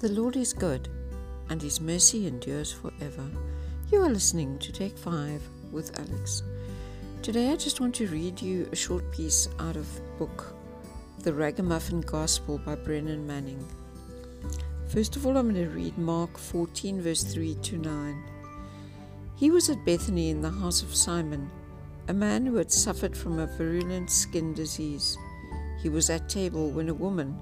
The Lord is good, and his mercy endures forever. You are listening to Take 5 with Alex. Today I just want to read you a short piece out of book The Ragamuffin Gospel by Brennan Manning. First of all, I'm going to read Mark 14, verse 3 to 9. He was at Bethany in the house of Simon, a man who had suffered from a virulent skin disease. He was at table when a woman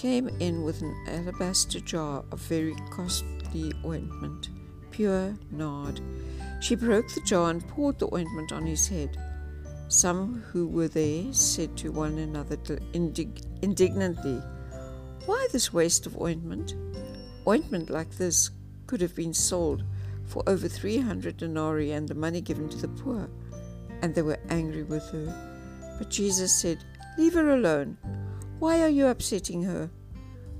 came in with an alabaster jar of very costly ointment, pure nard. She broke the jar and poured the ointment on his head. Some who were there said to one another indig- indignantly, Why this waste of ointment? Ointment like this could have been sold for over 300 denarii and the money given to the poor. And they were angry with her. But Jesus said, Leave her alone. Why are you upsetting her?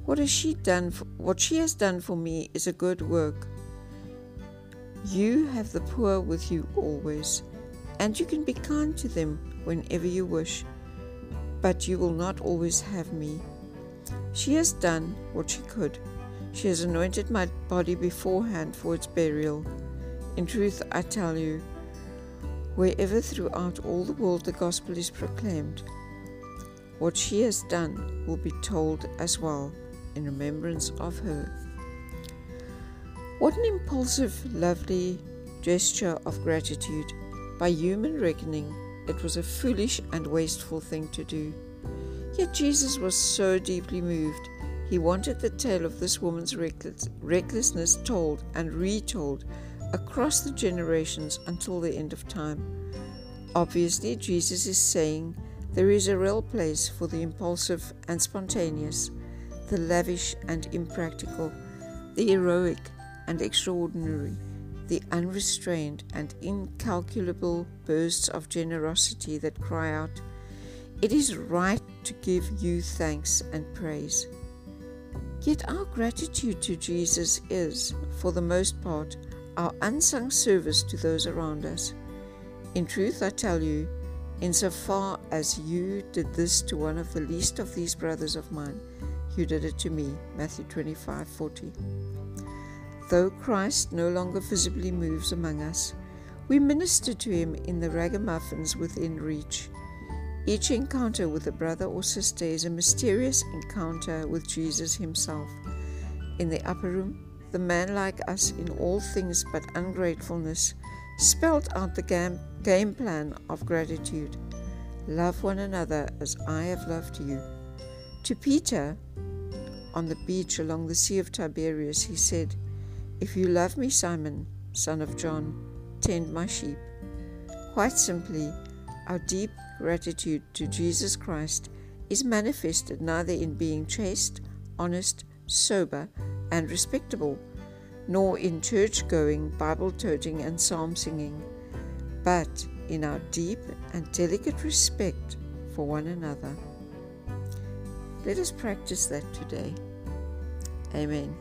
What has she done for, what she has done for me is a good work. You have the poor with you always, and you can be kind to them whenever you wish, but you will not always have me. She has done what she could. She has anointed my body beforehand for its burial. In truth, I tell you, wherever throughout all the world the gospel is proclaimed, what she has done will be told as well in remembrance of her. What an impulsive, lovely gesture of gratitude. By human reckoning, it was a foolish and wasteful thing to do. Yet Jesus was so deeply moved. He wanted the tale of this woman's reckless, recklessness told and retold across the generations until the end of time. Obviously, Jesus is saying there is a real place for the impulsive and spontaneous, the lavish and impractical, the heroic and extraordinary, the unrestrained and incalculable bursts of generosity that cry out, It is right to give you thanks and praise. Yet our gratitude to Jesus is, for the most part, our unsung service to those around us. In truth, I tell you, Insofar as you did this to one of the least of these brothers of mine, you did it to me. Matthew 25 40. Though Christ no longer visibly moves among us, we minister to him in the ragamuffins within reach. Each encounter with a brother or sister is a mysterious encounter with Jesus himself. In the upper room, the man like us in all things but ungratefulness spelled out the game, game plan of gratitude. Love one another as I have loved you. To Peter, on the beach along the Sea of Tiberias, he said, If you love me, Simon, son of John, tend my sheep. Quite simply, our deep gratitude to Jesus Christ is manifested neither in being chaste, honest, sober, and respectable nor in church going, Bible toting, and psalm singing, but in our deep and delicate respect for one another. Let us practice that today. Amen.